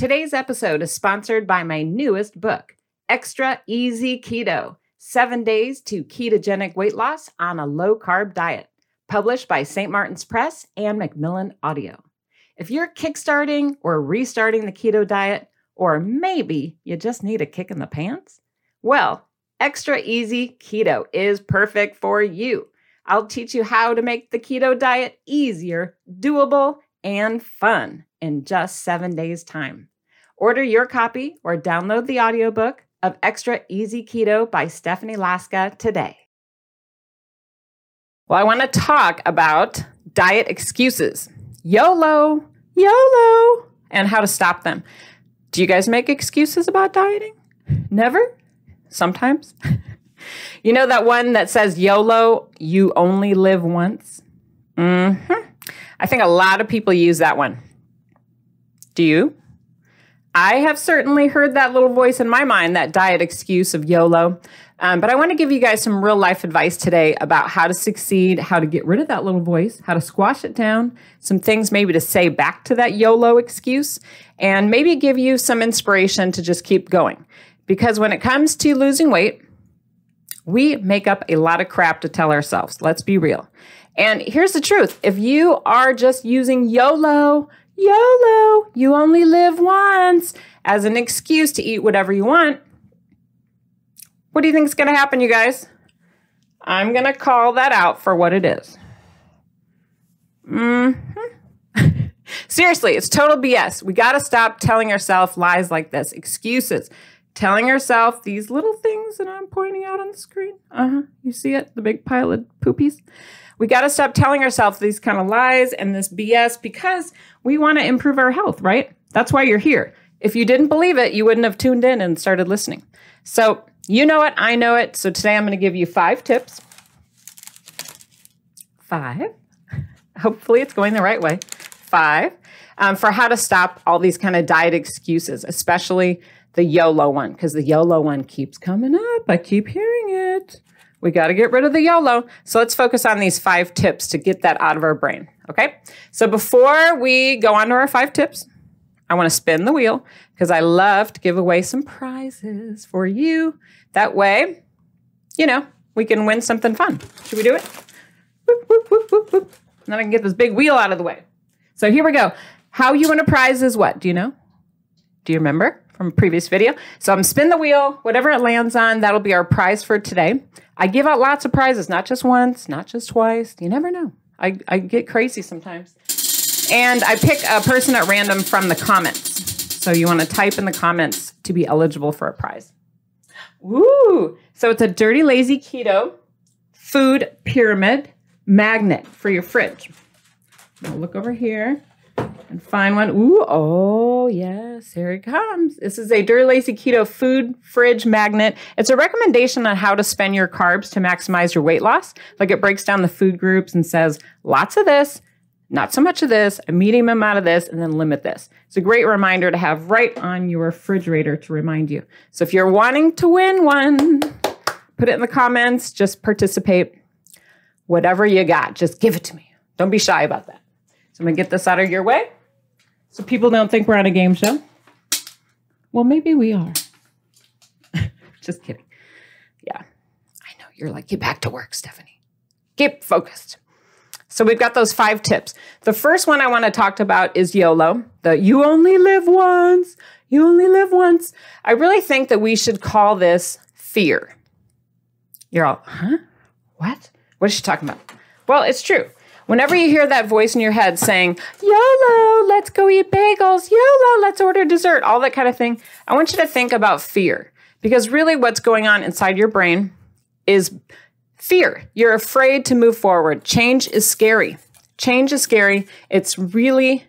Today's episode is sponsored by my newest book, Extra Easy Keto Seven Days to Ketogenic Weight Loss on a Low Carb Diet, published by St. Martin's Press and Macmillan Audio. If you're kickstarting or restarting the keto diet, or maybe you just need a kick in the pants, well, Extra Easy Keto is perfect for you. I'll teach you how to make the keto diet easier, doable, and fun in just seven days' time. Order your copy or download the audiobook of Extra Easy Keto by Stephanie Laska today. Well, I want to talk about diet excuses. YOLO, YOLO, and how to stop them. Do you guys make excuses about dieting? Never? Sometimes? you know that one that says YOLO, you only live once? Mm-hmm. I think a lot of people use that one. Do you? I have certainly heard that little voice in my mind, that diet excuse of YOLO. Um, but I want to give you guys some real life advice today about how to succeed, how to get rid of that little voice, how to squash it down, some things maybe to say back to that YOLO excuse, and maybe give you some inspiration to just keep going. Because when it comes to losing weight, we make up a lot of crap to tell ourselves. Let's be real. And here's the truth if you are just using YOLO, YOLO, you only live once, as an excuse to eat whatever you want, what do you think is going to happen, you guys? I'm going to call that out for what it is. Mm-hmm. Seriously, it's total BS. We got to stop telling ourselves lies like this, excuses. Telling ourselves these little things that I'm pointing out on the screen. Uh huh. You see it? The big pile of poopies. We got to stop telling ourselves these kind of lies and this BS because we want to improve our health, right? That's why you're here. If you didn't believe it, you wouldn't have tuned in and started listening. So, you know it, I know it. So, today I'm going to give you five tips. Five. Hopefully, it's going the right way. Five um, for how to stop all these kind of diet excuses, especially the YOLO one, because the YOLO one keeps coming up. I keep hearing it. We got to get rid of the YOLO. So let's focus on these five tips to get that out of our brain. Okay. So before we go on to our five tips, I want to spin the wheel because I love to give away some prizes for you. That way, you know, we can win something fun. Should we do it? Whoop, whoop, whoop. And then I can get this big wheel out of the way. So here we go. How you win a prize is what? Do you know? Do you remember from a previous video? So I'm spin the wheel, whatever it lands on, that'll be our prize for today. I give out lots of prizes, not just once, not just twice. You never know. I, I get crazy sometimes. And I pick a person at random from the comments. So you want to type in the comments to be eligible for a prize. Woo! So it's a dirty, lazy keto food pyramid magnet for your fridge. Now look over here and find one. Ooh, oh yes, here it comes. This is a Dirty Lazy Keto food fridge magnet. It's a recommendation on how to spend your carbs to maximize your weight loss. Like it breaks down the food groups and says lots of this, not so much of this, a medium amount of this, and then limit this. It's a great reminder to have right on your refrigerator to remind you. So if you're wanting to win one, put it in the comments, just participate. Whatever you got, just give it to me. Don't be shy about that. So I'm gonna get this out of your way so people don't think we're on a game show. Well, maybe we are. just kidding. Yeah, I know. You're like, get back to work, Stephanie. Get focused. So we've got those five tips. The first one I want to talk about is YOLO, the you only live once, you only live once. I really think that we should call this fear. You're all, huh? What? What is she talking about? Well, it's true. Whenever you hear that voice in your head saying, YOLO, let's go eat bagels, YOLO, let's order dessert, all that kind of thing, I want you to think about fear. Because really, what's going on inside your brain is fear. You're afraid to move forward. Change is scary. Change is scary. It's really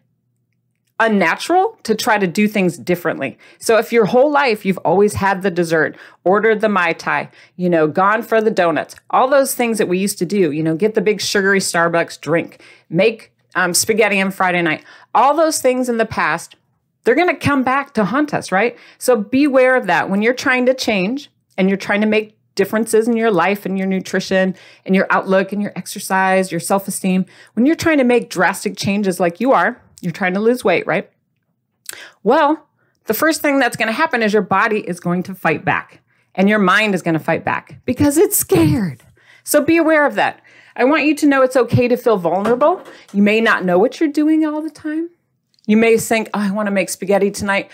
unnatural to try to do things differently. So if your whole life you've always had the dessert, ordered the Mai Tai, you know, gone for the donuts, all those things that we used to do, you know, get the big sugary Starbucks drink, make um, spaghetti on Friday night, all those things in the past, they're going to come back to haunt us, right? So beware of that. When you're trying to change and you're trying to make differences in your life and your nutrition and your outlook and your exercise, your self esteem, when you're trying to make drastic changes like you are, you're trying to lose weight, right? Well, the first thing that's going to happen is your body is going to fight back and your mind is going to fight back because it's scared. So be aware of that. I want you to know it's okay to feel vulnerable. You may not know what you're doing all the time. You may think, oh, I want to make spaghetti tonight.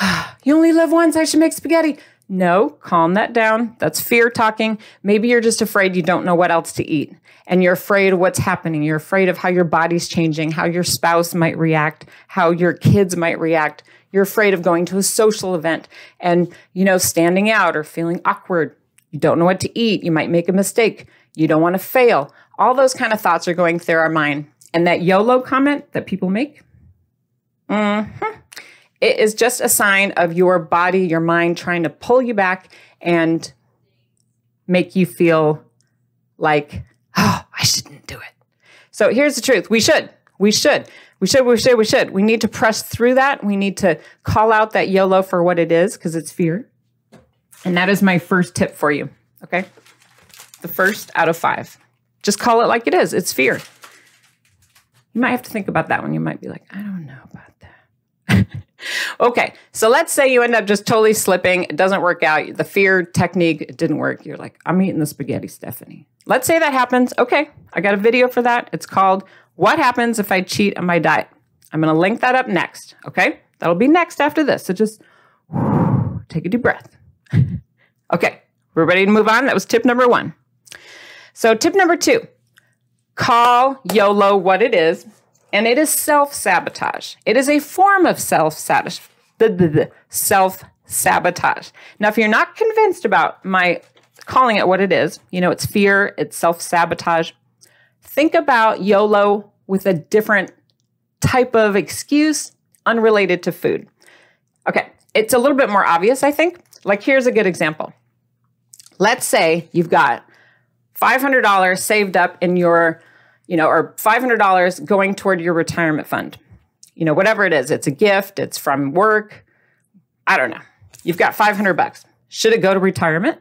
you only live once, I should make spaghetti. No, calm that down. That's fear talking. Maybe you're just afraid you don't know what else to eat and you're afraid of what's happening. You're afraid of how your body's changing, how your spouse might react, how your kids might react. You're afraid of going to a social event and, you know, standing out or feeling awkward. You don't know what to eat. You might make a mistake. You don't want to fail. All those kind of thoughts are going through our mind. And that YOLO comment that people make, mm-hmm, it is just a sign of your body, your mind trying to pull you back and make you feel like, oh, I shouldn't do it. So here's the truth we should. We should. We should, we should, we should. We need to press through that. We need to call out that YOLO for what it is because it's fear. And that is my first tip for you. Okay. The first out of five. Just call it like it is. It's fear. You might have to think about that one. You might be like, I don't know about. Okay, so let's say you end up just totally slipping. It doesn't work out. The fear technique didn't work. You're like, I'm eating the spaghetti, Stephanie. Let's say that happens. Okay, I got a video for that. It's called What Happens If I Cheat on My Diet. I'm going to link that up next. Okay, that'll be next after this. So just whew, take a deep breath. okay, we're ready to move on. That was tip number one. So, tip number two call YOLO what it is and it is self sabotage. It is a form of self. Self sabotage. Now, if you're not convinced about my calling it what it is, you know, it's fear, it's self sabotage. Think about YOLO with a different type of excuse unrelated to food. Okay, it's a little bit more obvious, I think. Like, here's a good example. Let's say you've got $500 saved up in your you know, or $500 going toward your retirement fund. You know, whatever it is, it's a gift, it's from work. I don't know. You've got 500 bucks. Should it go to retirement?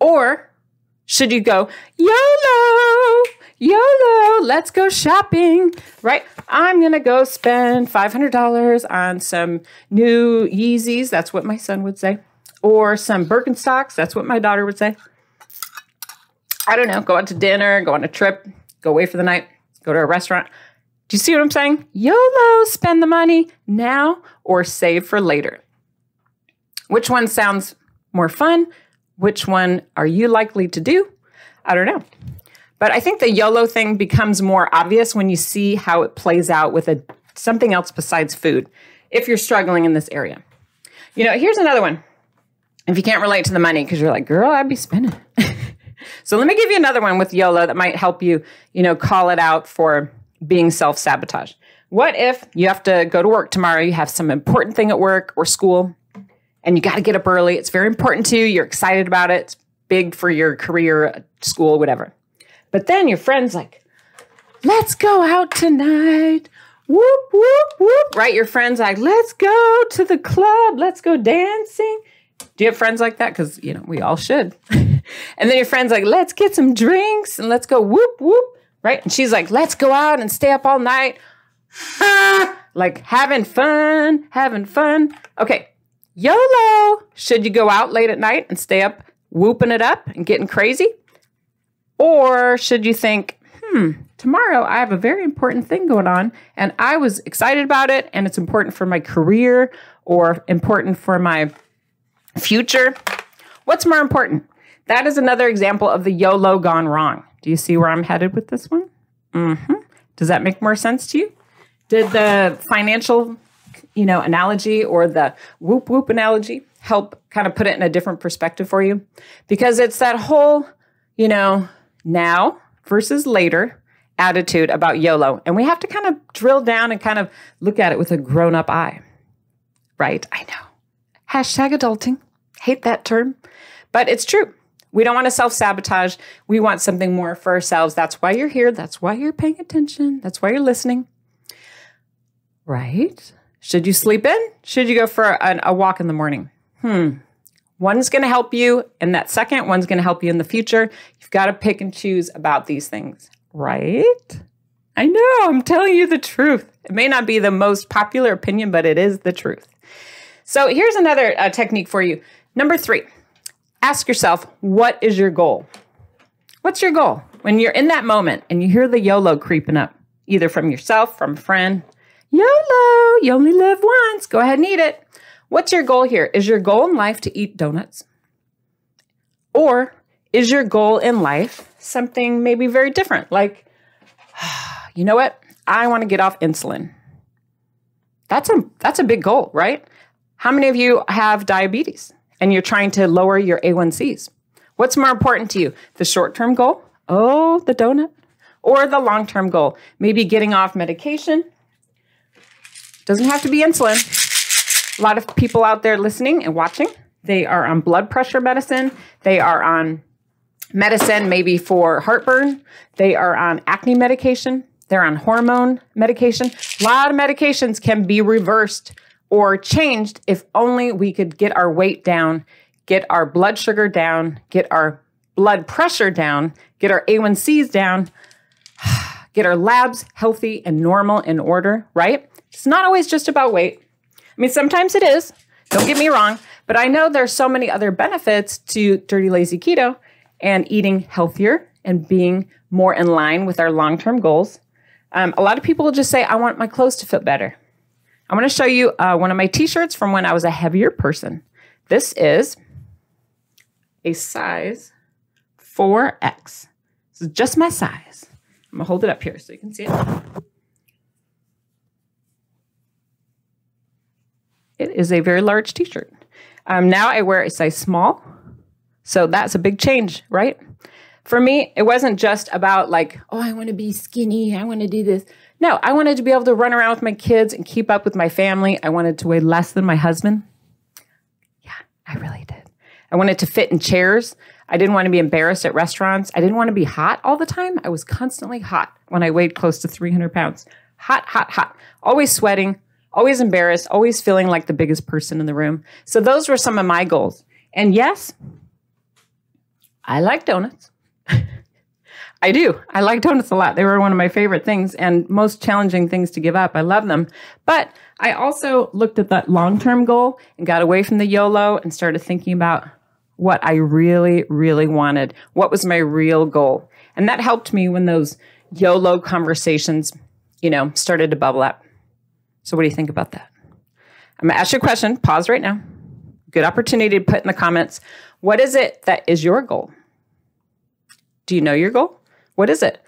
Or should you go, YOLO, YOLO, let's go shopping, right? I'm to go spend $500 on some new Yeezys. That's what my son would say. Or some Birkenstocks. That's what my daughter would say. I don't know. Go out to dinner, go on a trip, go away for the night, go to a restaurant. Do you see what I'm saying? YOLO, spend the money now or save for later. Which one sounds more fun? Which one are you likely to do? I don't know. But I think the YOLO thing becomes more obvious when you see how it plays out with a, something else besides food if you're struggling in this area. You know, here's another one. If you can't relate to the money because you're like, girl, I'd be spending. So let me give you another one with YOLO that might help you, you know, call it out for being self sabotage. What if you have to go to work tomorrow? You have some important thing at work or school, and you got to get up early. It's very important to you. You're excited about it. It's big for your career, school, whatever. But then your friend's like, let's go out tonight. Whoop, whoop, whoop. Right? Your friend's like, let's go to the club. Let's go dancing. Do you have friends like that? Because, you know, we all should. and then your friend's like, let's get some drinks and let's go whoop, whoop. Right? And she's like, let's go out and stay up all night. like having fun, having fun. Okay. YOLO. Should you go out late at night and stay up whooping it up and getting crazy? Or should you think, hmm, tomorrow I have a very important thing going on and I was excited about it and it's important for my career or important for my Future, what's more important? That is another example of the YOLO gone wrong. Do you see where I'm headed with this one? Mm-hmm. Does that make more sense to you? Did the financial, you know, analogy or the whoop whoop analogy help kind of put it in a different perspective for you? Because it's that whole, you know, now versus later attitude about YOLO. And we have to kind of drill down and kind of look at it with a grown up eye. Right? I know. Hashtag adulting. Hate that term, but it's true. We don't want to self sabotage. We want something more for ourselves. That's why you're here. That's why you're paying attention. That's why you're listening. Right? Should you sleep in? Should you go for a, a walk in the morning? Hmm. One's going to help you in that second, one's going to help you in the future. You've got to pick and choose about these things, right? I know, I'm telling you the truth. It may not be the most popular opinion, but it is the truth. So here's another uh, technique for you. Number three, ask yourself, what is your goal? What's your goal? When you're in that moment and you hear the YOLO creeping up, either from yourself, from a friend, YOLO, you only live once, go ahead and eat it. What's your goal here? Is your goal in life to eat donuts? Or is your goal in life something maybe very different? Like, you know what? I want to get off insulin. That's a that's a big goal, right? How many of you have diabetes and you're trying to lower your A1Cs? What's more important to you? The short-term goal? Oh, the donut. Or the long-term goal? Maybe getting off medication. Doesn't have to be insulin a lot of people out there listening and watching, they are on blood pressure medicine. They are on medicine maybe for heartburn. They are on acne medication. They're on hormone medication. A lot of medications can be reversed or changed if only we could get our weight down, get our blood sugar down, get our blood pressure down, get our A1Cs down, get our labs healthy and normal in order, right? It's not always just about weight. I mean, sometimes it is. Don't get me wrong, but I know there's so many other benefits to dirty lazy keto and eating healthier and being more in line with our long-term goals. Um, a lot of people will just say, "I want my clothes to fit better." I want to show you uh, one of my T-shirts from when I was a heavier person. This is a size 4X. This is just my size. I'm gonna hold it up here so you can see it. It is a very large t shirt. Um, now I wear a size small. So that's a big change, right? For me, it wasn't just about like, oh, I want to be skinny. I want to do this. No, I wanted to be able to run around with my kids and keep up with my family. I wanted to weigh less than my husband. Yeah, I really did. I wanted to fit in chairs. I didn't want to be embarrassed at restaurants. I didn't want to be hot all the time. I was constantly hot when I weighed close to 300 pounds. Hot, hot, hot. Always sweating, always embarrassed, always feeling like the biggest person in the room. So those were some of my goals. And yes, I like donuts. I do. I like donuts a lot. They were one of my favorite things and most challenging things to give up. I love them. But I also looked at that long term goal and got away from the YOLO and started thinking about what I really, really wanted. What was my real goal? And that helped me when those YOLO conversations, you know, started to bubble up. So, what do you think about that? I'm gonna ask you a question. Pause right now. Good opportunity to put in the comments. What is it that is your goal? Do you know your goal? What is it?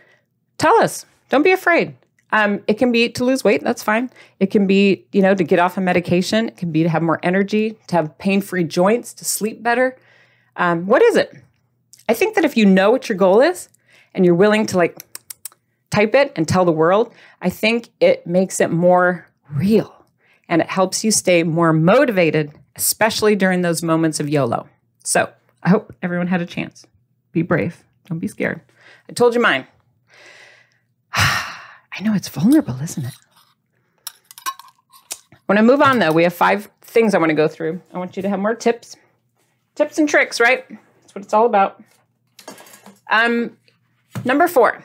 Tell us. Don't be afraid. Um, it can be to lose weight. That's fine. It can be, you know, to get off a of medication. It can be to have more energy, to have pain-free joints, to sleep better. Um, what is it? I think that if you know what your goal is and you're willing to like type it and tell the world, I think it makes it more real and it helps you stay more motivated, especially during those moments of YOLO. So I hope everyone had a chance. Be brave. Don't be scared. I told you mine. I know it's vulnerable, isn't it? When I move on, though, we have five things I want to go through. I want you to have more tips, tips and tricks, right? That's what it's all about. Um, number four,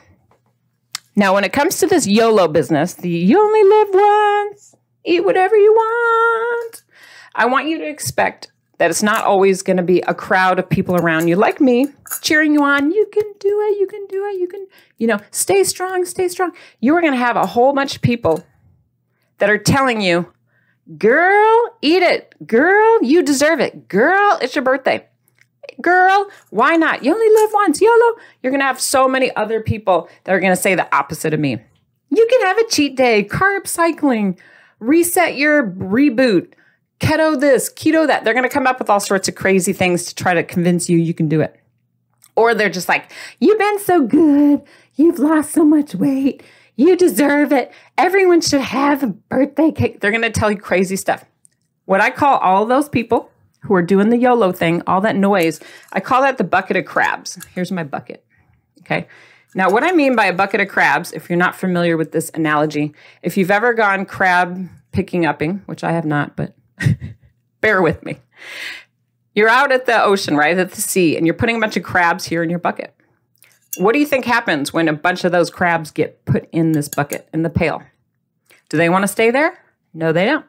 now, when it comes to this YOLO business, the you only live once, eat whatever you want, I want you to expect that it's not always going to be a crowd of people around you like me cheering you on. You can do it. You can do it. You can, you know, stay strong, stay strong. You are going to have a whole bunch of people that are telling you, girl, eat it. Girl, you deserve it. Girl, it's your birthday girl, why not? You only live once, YOLO. You're going to have so many other people that are going to say the opposite of me. You can have a cheat day, carb cycling, reset your reboot, keto this, keto that. They're going to come up with all sorts of crazy things to try to convince you you can do it. Or they're just like, you've been so good. You've lost so much weight. You deserve it. Everyone should have a birthday cake. They're going to tell you crazy stuff. What I call all those people who are doing the YOLO thing, all that noise, I call that the bucket of crabs. Here's my bucket. Okay. Now, what I mean by a bucket of crabs, if you're not familiar with this analogy, if you've ever gone crab picking upping, which I have not, but bear with me. You're out at the ocean, right? At the sea, and you're putting a bunch of crabs here in your bucket. What do you think happens when a bunch of those crabs get put in this bucket, in the pail? Do they want to stay there? No, they don't.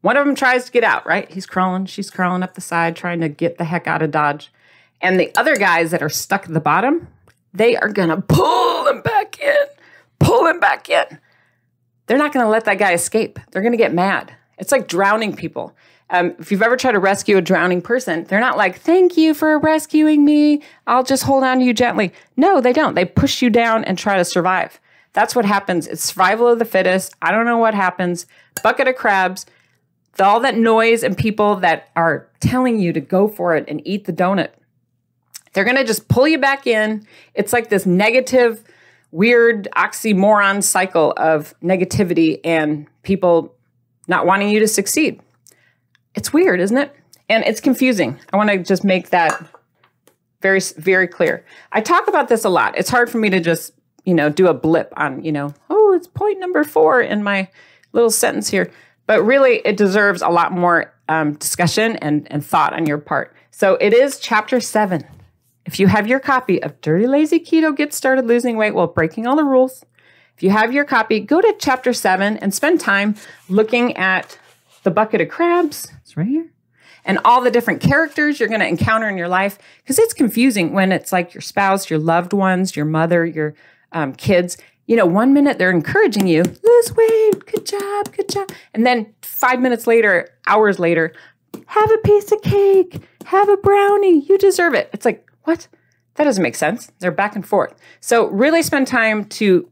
One of them tries to get out, right? He's crawling, she's crawling up the side, trying to get the heck out of Dodge. And the other guys that are stuck at the bottom, they are going to pull him back in, pull him back in. They're not going to let that guy escape. They're going to get mad. It's like drowning people. Um, if you've ever tried to rescue a drowning person, they're not like, thank you for rescuing me. I'll just hold on to you gently. No, they don't. They push you down and try to survive. That's what happens. It's survival of the fittest. I don't know what happens. Bucket of crabs, all that noise and people that are telling you to go for it and eat the donut. They're going to just pull you back in. It's like this negative, weird oxymoron cycle of negativity and people not wanting you to succeed. It's weird, isn't it? And it's confusing. I want to just make that very, very clear. I talk about this a lot. It's hard for me to just, you know, do a blip on, you know, oh, it's point number four in my little sentence here. But really, it deserves a lot more um, discussion and, and thought on your part. So it is chapter seven. If you have your copy of Dirty Lazy Keto Get Started Losing Weight While Breaking All the Rules, if you have your copy, go to chapter seven and spend time looking at the bucket of crabs. It's right here. And all the different characters you're going to encounter in your life. Because it's confusing when it's like your spouse, your loved ones, your mother, your um, kids. You know, one minute they're encouraging you, lose weight, good job, good job. And then five minutes later, hours later, have a piece of cake, have a brownie, you deserve it. It's like, what? That doesn't make sense. They're back and forth. So really spend time to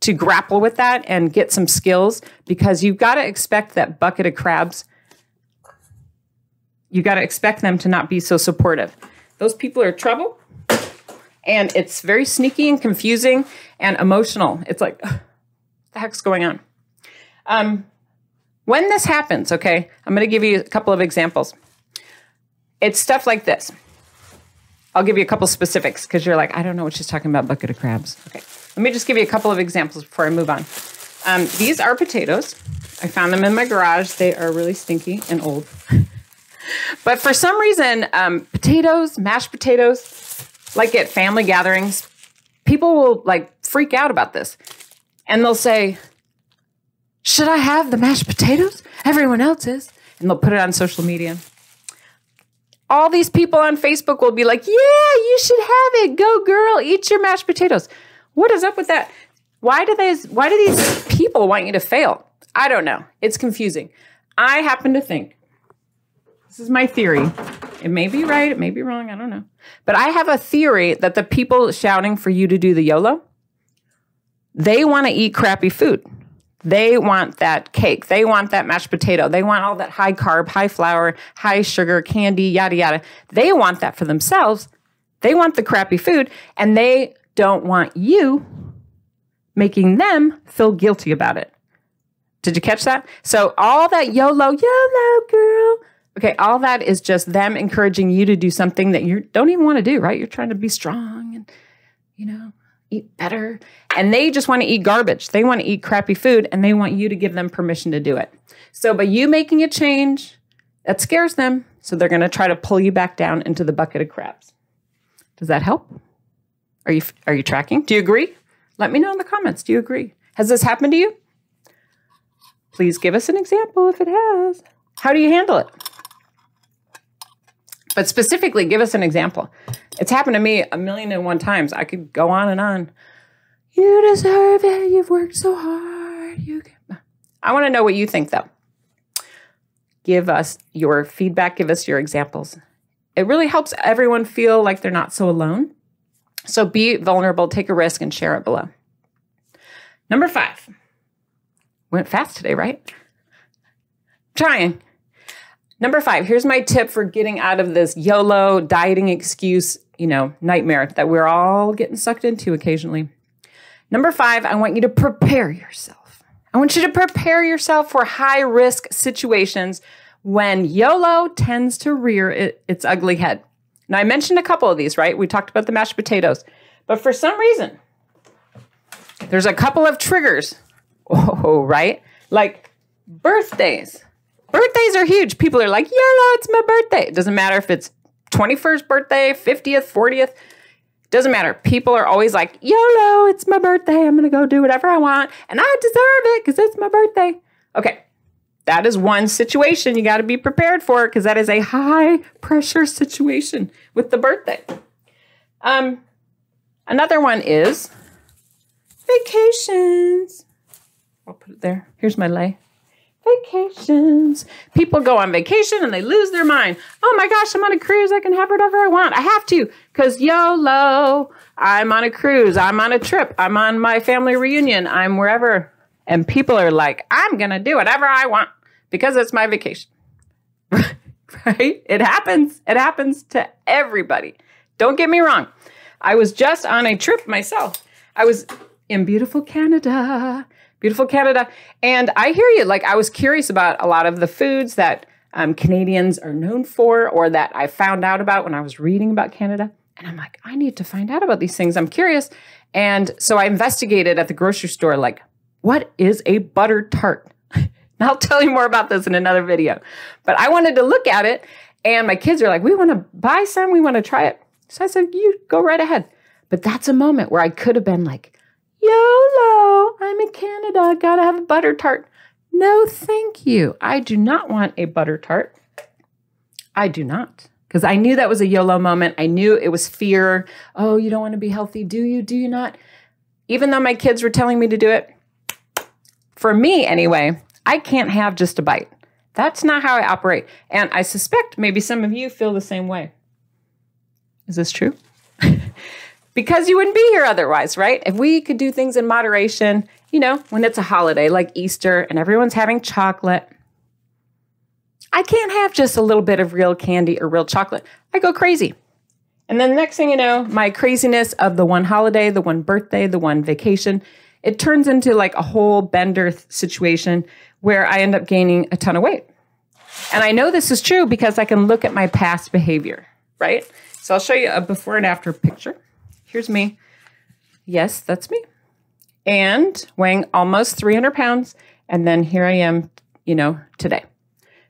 to grapple with that and get some skills because you've got to expect that bucket of crabs. You got to expect them to not be so supportive. Those people are trouble and it's very sneaky and confusing and emotional. It's like, what the heck's going on? Um, when this happens, okay, I'm going to give you a couple of examples. It's stuff like this. I'll give you a couple specifics because you're like, I don't know what she's talking about, bucket of crabs. Okay. Let me just give you a couple of examples before I move on. Um, these are potatoes. I found them in my garage. They are really stinky and old. but for some reason, um, potatoes, mashed potatoes, like at family gatherings, people will like freak out about this. And they'll say, Should I have the mashed potatoes? Everyone else is. And they'll put it on social media all these people on Facebook will be like, yeah, you should have it. Go girl, eat your mashed potatoes. What is up with that? Why do these why do these people want you to fail? I don't know. It's confusing. I happen to think this is my theory. It may be right, it may be wrong, I don't know. But I have a theory that the people shouting for you to do the YOLO, they want to eat crappy food. They want that cake. They want that mashed potato. They want all that high carb, high flour, high sugar, candy, yada, yada. They want that for themselves. They want the crappy food and they don't want you making them feel guilty about it. Did you catch that? So, all that YOLO, YOLO, girl. Okay, all that is just them encouraging you to do something that you don't even want to do, right? You're trying to be strong and, you know, eat better. And they just want to eat garbage. They want to eat crappy food and they want you to give them permission to do it. So by you making a change, that scares them. So they're going to try to pull you back down into the bucket of crabs. Does that help? Are you are you tracking? Do you agree? Let me know in the comments. Do you agree? Has this happened to you? Please give us an example if it has. How do you handle it? But specifically, give us an example. It's happened to me a million and one times. I could go on and on. You deserve it. You've worked so hard. You can... I want to know what you think, though. Give us your feedback. Give us your examples. It really helps everyone feel like they're not so alone. So be vulnerable, take a risk, and share it below. Number five. Went fast today, right? Trying. Number five, here's my tip for getting out of this YOLO dieting excuse, you know, nightmare that we're all getting sucked into occasionally. Number five, I want you to prepare yourself. I want you to prepare yourself for high risk situations when YOLO tends to rear it, its ugly head. Now, I mentioned a couple of these, right? We talked about the mashed potatoes, but for some reason, there's a couple of triggers. Oh, right? Like birthdays. Birthdays are huge. People are like, YOLO, it's my birthday. It doesn't matter if it's 21st birthday, 50th, 40th. Doesn't matter. People are always like, YOLO, it's my birthday. I'm going to go do whatever I want. And I deserve it because it's my birthday. Okay. That is one situation you got to be prepared for because that is a high pressure situation with the birthday. Um, another one is vacations. I'll put it there. Here's my lay vacations. People go on vacation and they lose their mind. Oh my gosh, I'm on a cruise. I can have whatever I want. I have to because YOLO. I'm on a cruise. I'm on a trip. I'm on my family reunion. I'm wherever. And people are like, I'm going to do whatever I want because it's my vacation. right? It happens. It happens to everybody. Don't get me wrong. I was just on a trip myself. I was in beautiful Canada beautiful Canada. And I hear you. Like, I was curious about a lot of the foods that um, Canadians are known for or that I found out about when I was reading about Canada. And I'm like, I need to find out about these things. I'm curious. And so I investigated at the grocery store, like, what is a butter tart? I'll tell you more about this in another video. But I wanted to look at it. And my kids are like, we want to buy some, we want to try it. So I said, you go right ahead. But that's a moment where I could have been like, YOLO, I'm in Canada, I gotta have a butter tart. No, thank you. I do not want a butter tart. I do not. Because I knew that was a YOLO moment. I knew it was fear. Oh, you don't want to be healthy, do you? Do you not? Even though my kids were telling me to do it, for me anyway, I can't have just a bite. That's not how I operate. And I suspect maybe some of you feel the same way. Is this true? because you wouldn't be here otherwise, right? If we could do things in moderation, you know, when it's a holiday like Easter and everyone's having chocolate, I can't have just a little bit of real candy or real chocolate. I go crazy. And then the next thing you know, my craziness of the one holiday, the one birthday, the one vacation, it turns into like a whole bender situation where I end up gaining a ton of weight. And I know this is true because I can look at my past behavior, right? So I'll show you a before and after picture. Here's me. Yes, that's me. And weighing almost 300 pounds. And then here I am, you know, today.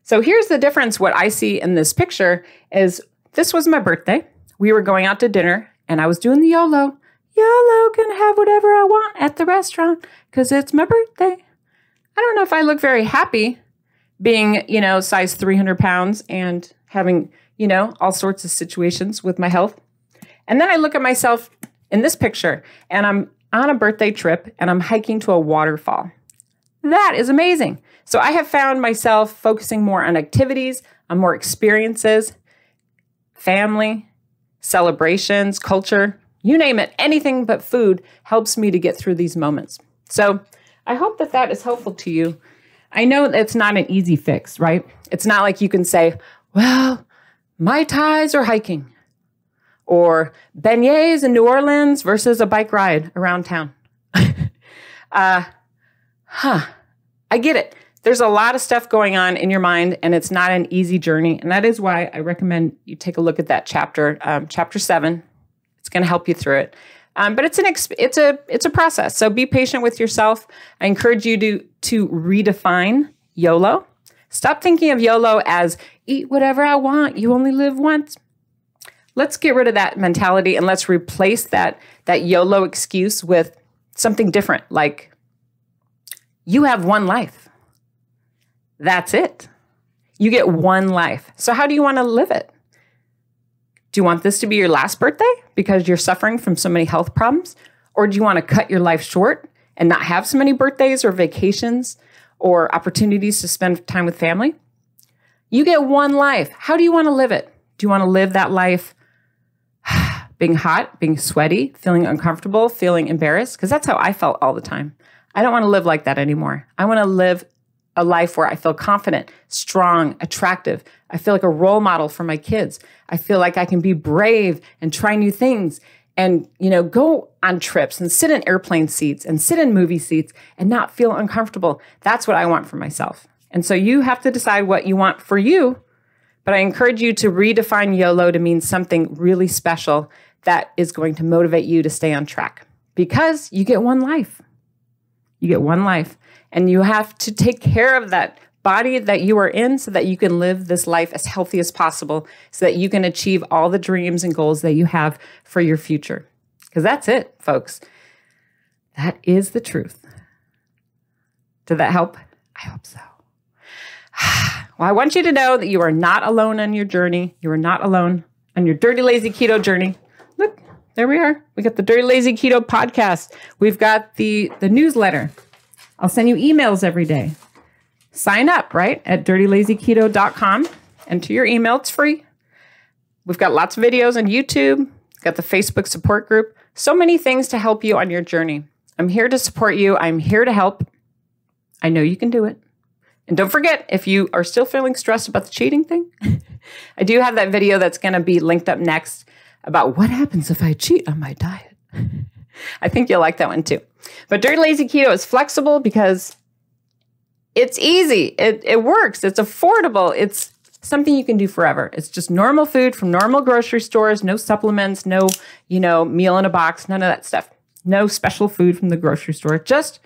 So here's the difference. What I see in this picture is this was my birthday. We were going out to dinner and I was doing the YOLO. YOLO can have whatever I want at the restaurant because it's my birthday. I don't know if I look very happy being, you know, size 300 pounds and having, you know, all sorts of situations with my health. And then I look at myself in this picture and I'm on a birthday trip and I'm hiking to a waterfall. That is amazing. So I have found myself focusing more on activities, on more experiences, family, celebrations, culture, you name it, anything but food helps me to get through these moments. So I hope that that is helpful to you. I know it's not an easy fix, right? It's not like you can say, well, Mai Tais are hiking or beignets in New Orleans versus a bike ride around town. uh, huh. I get it. There's a lot of stuff going on in your mind, and it's not an easy journey. And that is why I recommend you take a look at that chapter, um, chapter seven. It's going to help you through it. Um, but it's an exp- it's a it's a process. So be patient with yourself. I encourage you to to redefine YOLO. Stop thinking of YOLO as eat whatever I want. You only live once let's get rid of that mentality and let's replace that that YOLO excuse with something different like you have one life. That's it. You get one life. So how do you want to live it? Do you want this to be your last birthday because you're suffering from so many health problems or do you want to cut your life short and not have so many birthdays or vacations or opportunities to spend time with family? You get one life. How do you want to live it? Do you want to live that life being hot, being sweaty, feeling uncomfortable, feeling embarrassed, because that's how I felt all the time. I don't want to live like that anymore. I want to live a life where I feel confident, strong, attractive. I feel like a role model for my kids. I feel like I can be brave and try new things and you know go on trips and sit in airplane seats and sit in movie seats and not feel uncomfortable. That's what i want for myself. And so you have to decide what you want for you but i encourage you to redefine yolo to mean something really special that is going to motivate you to stay on track because you get one life. You get one life and you have to take care of that body that you are in so that you can live this life as healthy as possible so that you can achieve all the dreams and goals that you have for your future. Because that's it, folks. That is the truth. Did that help? I hope so. well, I want you to know that you are not alone on your journey. You are not alone on your dirty, lazy keto journey. Look, there we are. We got the Dirty Lazy Keto podcast. We've got the, the newsletter. I'll send you emails every day sign up, right, at dirtylazyketo.com. Enter your email, it's free. We've got lots of videos on YouTube, got the Facebook support group, so many things to help you on your journey. I'm here to support you. I'm here to help. I know you can do it. And don't forget, if you are still feeling stressed about the cheating thing, I do have that video that's going to be linked up next about what happens if I cheat on my diet. I think you'll like that one too. But Dirty Lazy Keto is flexible because it's easy. It, it works. It's affordable. It's something you can do forever. It's just normal food from normal grocery stores, no supplements, no, you know, meal in a box, none of that stuff. No special food from the grocery store, just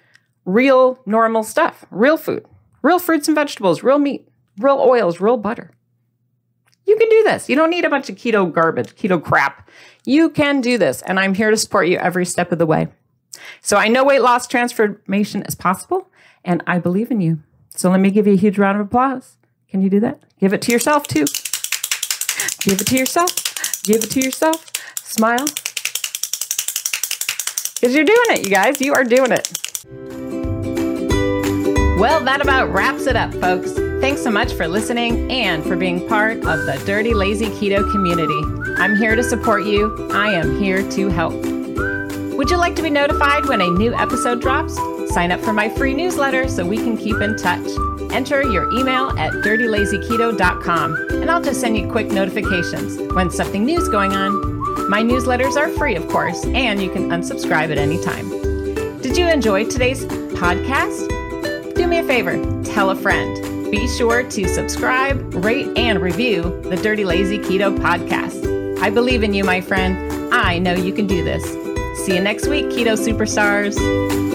real normal stuff, real food, real fruits and vegetables, real meat, real oils, real butter. You can do this. You don't need a bunch of keto garbage, keto crap. You can do this, and I'm here to support you every step of the way. So I know weight loss transformation is possible and I believe in you. So let me give you a huge round of applause. Can you do that? Give it to yourself too. Give it to yourself. Give it to yourself. Smile. Because you're doing it, you guys. You are doing it. Well, that about wraps it up, folks. Thanks so much for listening and for being part of the Dirty Lazy Keto community. I'm here to support you. I am here to help. Would you like to be notified when a new episode drops? Sign up for my free newsletter so we can keep in touch. Enter your email at dirtylazyketo.com and I'll just send you quick notifications when something new is going on. My newsletters are free, of course, and you can unsubscribe at any time. Did you enjoy today's podcast? Do me a favor, tell a friend. Be sure to subscribe, rate, and review the Dirty Lazy Keto podcast. I believe in you, my friend. I know you can do this. See you next week, Keto Superstars.